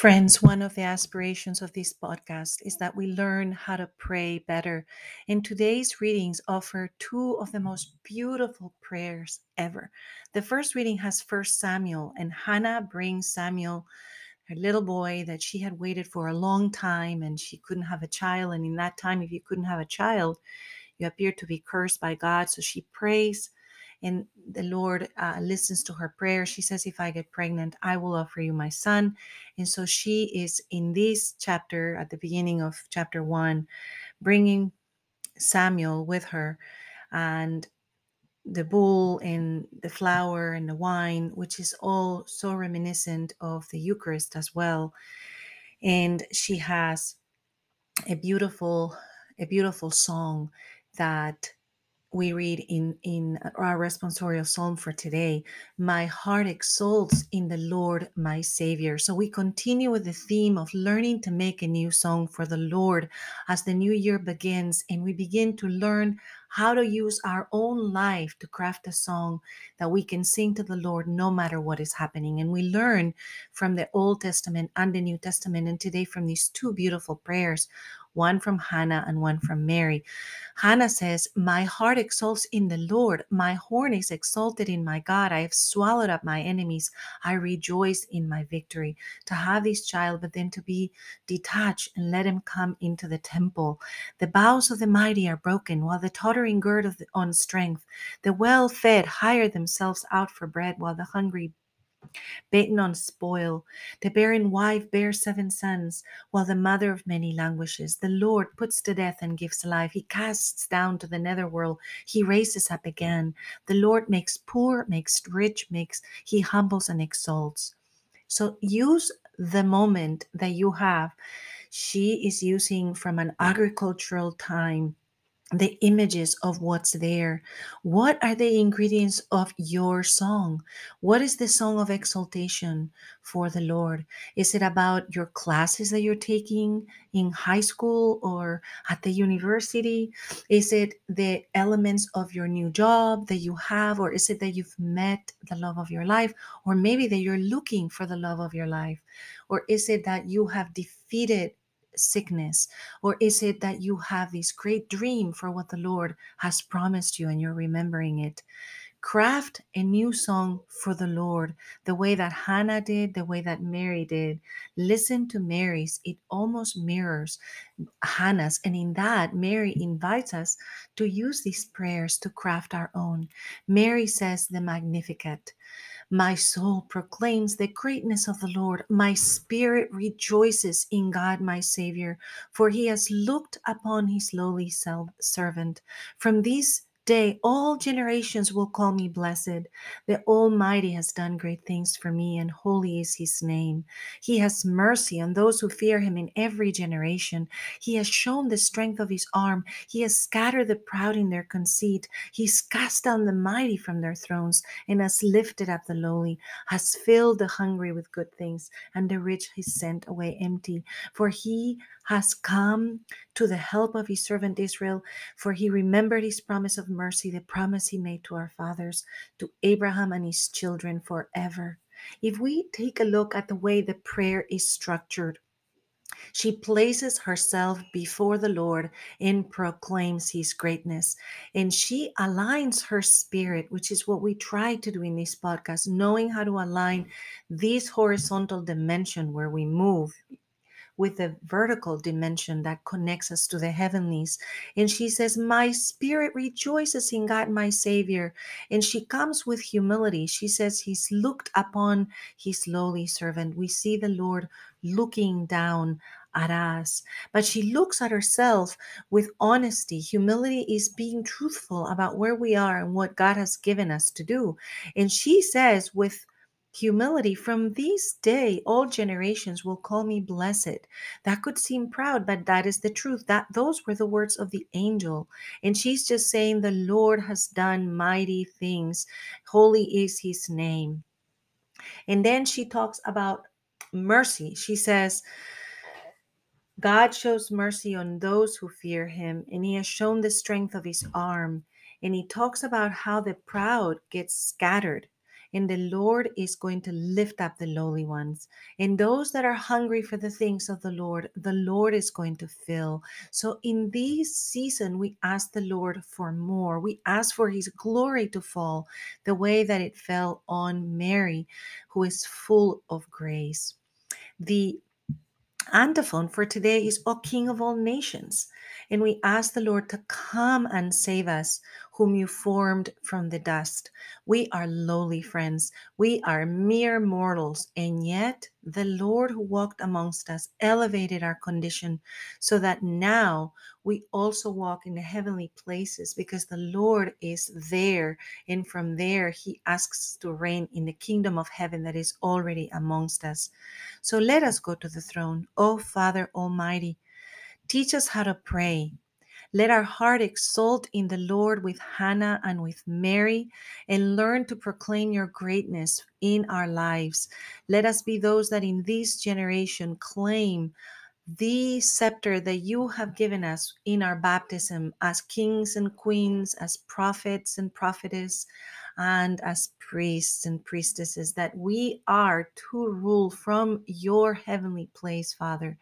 Friends, one of the aspirations of this podcast is that we learn how to pray better. And today's readings offer two of the most beautiful prayers ever. The first reading has First Samuel, and Hannah brings Samuel, her little boy that she had waited for a long time and she couldn't have a child. And in that time, if you couldn't have a child, you appeared to be cursed by God. So she prays and the Lord uh, listens to her prayer. She says, If I get pregnant, I will offer you my son. And so she is in this chapter, at the beginning of chapter one, bringing Samuel with her and the bull and the flour and the wine, which is all so reminiscent of the Eucharist as well. And she has a beautiful, a beautiful song that we read in in uh, our responsorial psalm for today my heart exults in the lord my savior. So we continue with the theme of learning to make a new song for the lord as the new year begins and we begin to learn how to use our own life to craft a song that we can sing to the lord no matter what is happening and we learn from the old testament and the new testament and today from these two beautiful prayers one from Hannah and one from Mary. Hannah says, My heart exalts in the Lord. My horn is exalted in my God. I have swallowed up my enemies. I rejoice in my victory. To have this child, but then to be detached and let him come into the temple. The bows of the mighty are broken, while the tottering gird on strength. The well fed hire themselves out for bread, while the hungry batten on spoil. The barren wife bears seven sons, while the mother of many languishes. The Lord puts to death and gives life. He casts down to the netherworld. He raises up again. The Lord makes poor, makes rich, makes he humbles and exalts. So use the moment that you have. She is using from an agricultural time the images of what's there. What are the ingredients of your song? What is the song of exaltation for the Lord? Is it about your classes that you're taking in high school or at the university? Is it the elements of your new job that you have? Or is it that you've met the love of your life? Or maybe that you're looking for the love of your life? Or is it that you have defeated sickness? Or is it that you have this great dream for what the Lord has promised you and you're remembering it? Craft a new song for the Lord, the way that Hannah did, the way that Mary did. Listen to Mary's, it almost mirrors Hannah's. And in that, Mary invites us to use these prayers to craft our own. Mary says the Magnificat. My soul proclaims the greatness of the Lord. My spirit rejoices in God, my Savior, for he has looked upon his lowly self- servant. From these day all generations will call me blessed. The Almighty has done great things for me, and holy is his name. He has mercy on those who fear him in every generation. He has shown the strength of his arm. He has scattered the proud in their conceit. He's cast down the mighty from their thrones, and has lifted up the lowly, has filled the hungry with good things, and the rich he sent away empty. For he has come to the help of his servant Israel, for he remembered his promise of mercy, the promise he made to our fathers, to Abraham and his children forever. If we take a look at the way the prayer is structured, she places herself before the Lord and proclaims his greatness. And she aligns her spirit, which is what we try to do in this podcast, knowing how to align this horizontal dimension where we move with the vertical dimension that connects us to the heavenlies. And she says, My spirit rejoices in God, my Savior. And she comes with humility. She says, He's looked upon his lowly servant. We see the Lord looking down at us. But she looks at herself with honesty. Humility is being truthful about where we are and what God has given us to do. And she says, with humility, from this day, all generations will call me blessed. That could seem proud, but that is the truth. That those were the words of the angel. And she's just saying, The Lord has done mighty things. Holy is his name. And then she talks about mercy. She says, God shows mercy on those who fear him, and he has shown the strength of his arm. And he talks about how the proud get scattered, and the Lord is going to lift up the lowly ones. And those that are hungry for the things of the Lord, the Lord is going to fill. So in this season, we ask the Lord for more. We ask for his glory to fall the way that it fell on Mary, who is full of grace. The antiphon for today is, O King of all nations. And we ask the Lord to come and save us, whom you formed from the dust. We are lowly friends. We are mere mortals. And yet, the Lord who walked amongst us elevated our condition so that now we also walk in the heavenly places because the Lord is there. And from there, He asks to reign in the kingdom of heaven that is already amongst us. So let us go to the throne. O Father Almighty, teach us how to pray. Let our heart exult in the Lord with Hannah and with Mary and learn to proclaim your greatness in our lives. Let us be those that in this generation claim the scepter that you have given us in our baptism as kings and queens, as prophets and prophetess, and as priests and priestesses, that we are to rule from your heavenly place, Father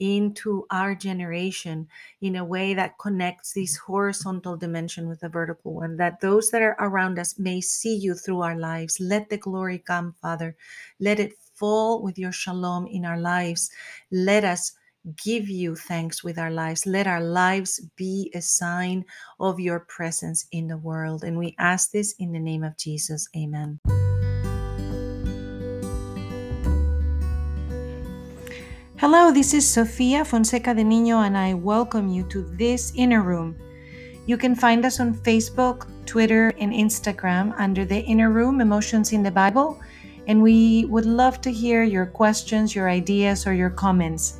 into our generation in a way that connects this horizontal dimension with the vertical one, that those that are around us may see you through our lives. Let the glory come, Father. Let it fall with your shalom in our lives. Let us give you thanks with our lives. Let our lives be a sign of your presence in the world. And we ask this in the name of Jesus. Amen. Hello, this is Sofia Fonseca de Niño, and I welcome you to this inner room. You can find us on Facebook, Twitter, and Instagram under the Inner Room Emotions in the Bible, and we would love to hear your questions, your ideas, or your comments.